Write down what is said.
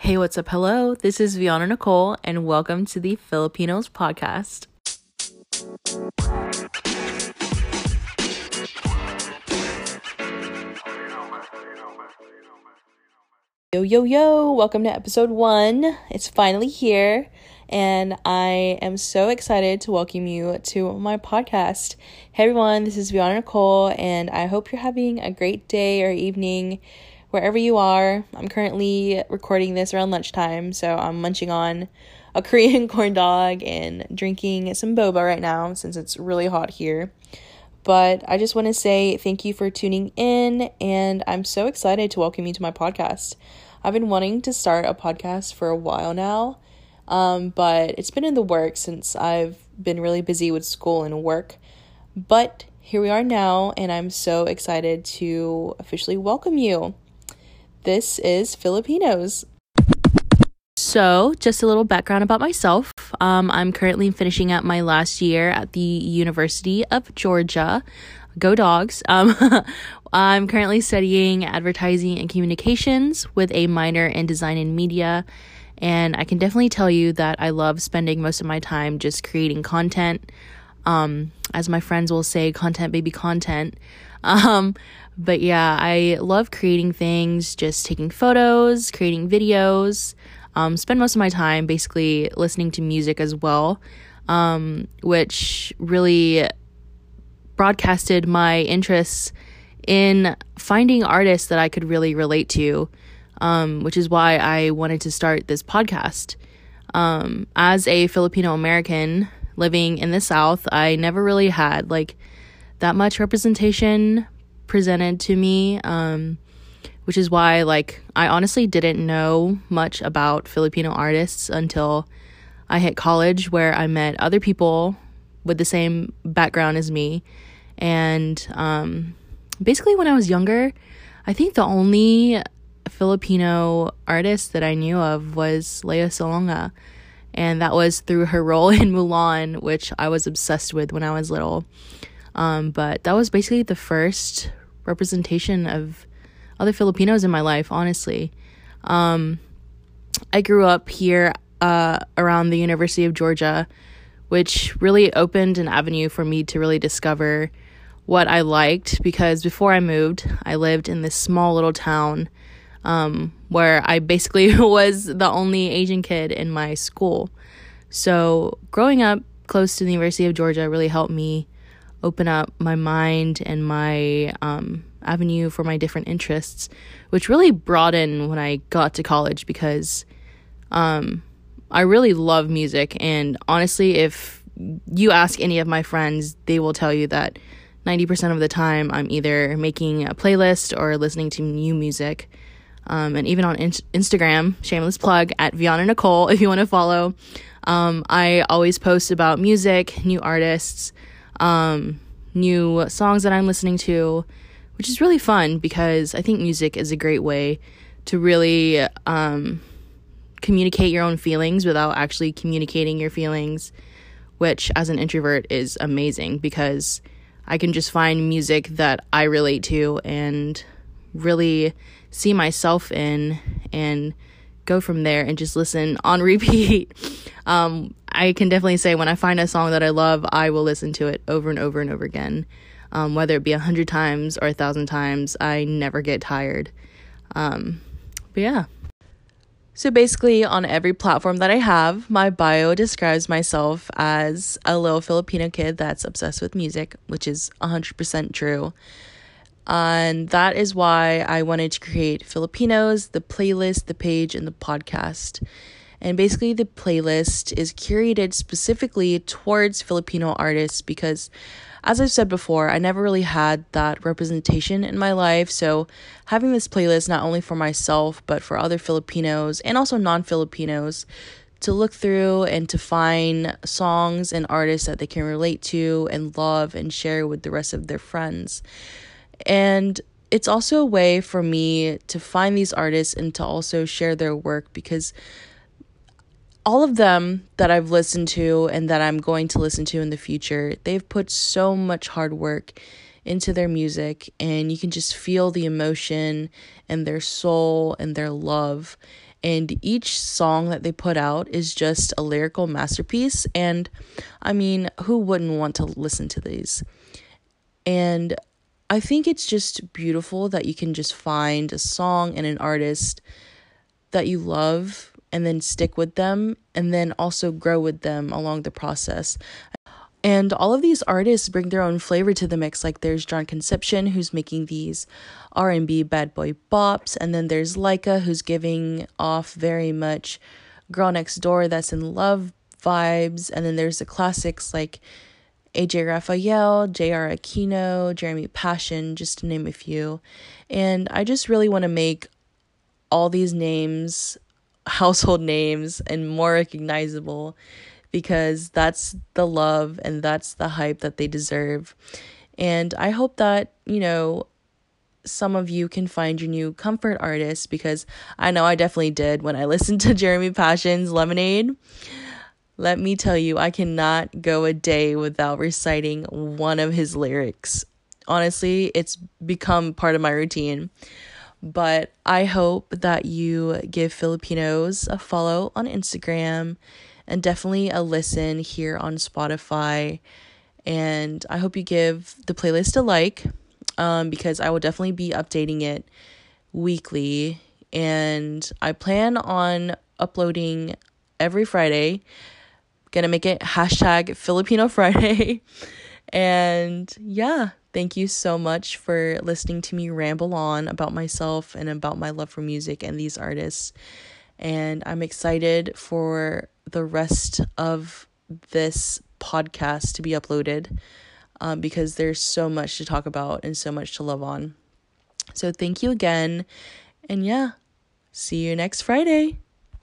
Hey, what's up? Hello, this is Viana Nicole, and welcome to the Filipinos podcast. Yo, yo, yo, welcome to episode one. It's finally here, and I am so excited to welcome you to my podcast. Hey, everyone, this is Viana Nicole, and I hope you're having a great day or evening wherever you are. I'm currently recording this around lunchtime, so I'm munching on a Korean corn dog and drinking some boba right now since it's really hot here. But I just want to say thank you for tuning in, and I'm so excited to welcome you to my podcast. I've been wanting to start a podcast for a while now, um, but it's been in the works since I've been really busy with school and work. But here we are now, and I'm so excited to officially welcome you. This is Filipinos. So, just a little background about myself. Um, I'm currently finishing up my last year at the University of Georgia. Go dogs. Um, I'm currently studying advertising and communications with a minor in design and media. And I can definitely tell you that I love spending most of my time just creating content. Um, as my friends will say, content baby content. Um, but yeah, I love creating things, just taking photos, creating videos. Um, spend most of my time basically listening to music as well, um, which really broadcasted my interests in finding artists that I could really relate to, um, which is why I wanted to start this podcast. Um, as a Filipino American living in the South, I never really had like that much representation presented to me, um, which is why, like, I honestly didn't know much about Filipino artists until I hit college, where I met other people with the same background as me. And um, basically, when I was younger, I think the only Filipino artist that I knew of was Lea Salonga. And that was through her role in Mulan, which I was obsessed with when I was little. Um, but that was basically the first representation of other Filipinos in my life, honestly. Um, I grew up here uh, around the University of Georgia, which really opened an avenue for me to really discover what I liked because before I moved, I lived in this small little town um, where I basically was the only Asian kid in my school. So, growing up close to the University of Georgia really helped me open up my mind and my um, avenue for my different interests, which really broadened when I got to college because um, I really love music. And honestly, if you ask any of my friends, they will tell you that 90% of the time I'm either making a playlist or listening to new music. Um, and even on in- Instagram, shameless plug at Viana Nicole if you want to follow. Um, I always post about music, new artists, um, new songs that I'm listening to, which is really fun because I think music is a great way to really um, communicate your own feelings without actually communicating your feelings, which as an introvert is amazing because I can just find music that I relate to and really see myself in and go from there and just listen on repeat. Um, I can definitely say when I find a song that I love, I will listen to it over and over and over again. Um, whether it be a hundred times or a thousand times, I never get tired. Um, but yeah. So basically, on every platform that I have, my bio describes myself as a little Filipino kid that's obsessed with music, which is 100% true. And that is why I wanted to create Filipinos, the playlist, the page, and the podcast. And basically, the playlist is curated specifically towards Filipino artists because, as I've said before, I never really had that representation in my life. So, having this playlist not only for myself, but for other Filipinos and also non Filipinos to look through and to find songs and artists that they can relate to and love and share with the rest of their friends. And it's also a way for me to find these artists and to also share their work because all of them that I've listened to and that I'm going to listen to in the future, they've put so much hard work into their music, and you can just feel the emotion and their soul and their love. and each song that they put out is just a lyrical masterpiece. And I mean, who wouldn't want to listen to these? And I think it's just beautiful that you can just find a song and an artist that you love and then stick with them and then also grow with them along the process. And all of these artists bring their own flavor to the mix. Like there's John Concepcion who's making these R&B bad boy bops, and then there's Laika who's giving off very much girl next door that's in love vibes, and then there's the classics like AJ Rafael, JR Aquino, Jeremy Passion, just to name a few. And I just really want to make all these names household names and more recognizable because that's the love and that's the hype that they deserve. And I hope that, you know, some of you can find your new comfort artist because I know I definitely did when I listened to Jeremy Passion's Lemonade. Let me tell you, I cannot go a day without reciting one of his lyrics. Honestly, it's become part of my routine. But I hope that you give Filipinos a follow on Instagram and definitely a listen here on Spotify. And I hope you give the playlist a like um, because I will definitely be updating it weekly. And I plan on uploading every Friday. Gonna make it hashtag Filipino Friday. and yeah, Thank you so much for listening to me ramble on about myself and about my love for music and these artists. And I'm excited for the rest of this podcast to be uploaded um, because there's so much to talk about and so much to love on. So, thank you again. And yeah, see you next Friday.